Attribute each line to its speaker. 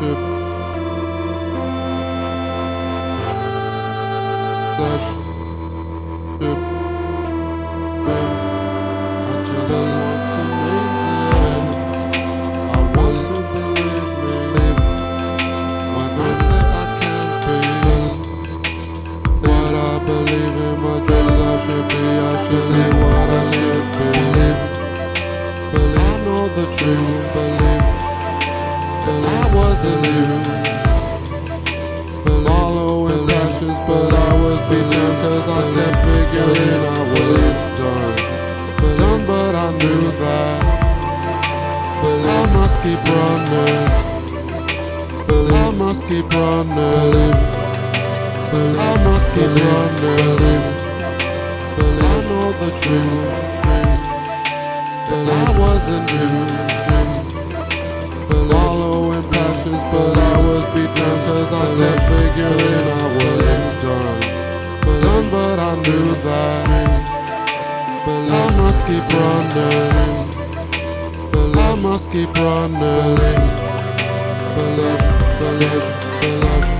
Speaker 1: the I knew that. But I must keep running. But I must keep running. But I must keep running. But I know the truth. That I wasn't you. But following passions, but I was beaten cause I left figuring I was done. done, but I knew that keep running. must keep running. Believe, believe, believe.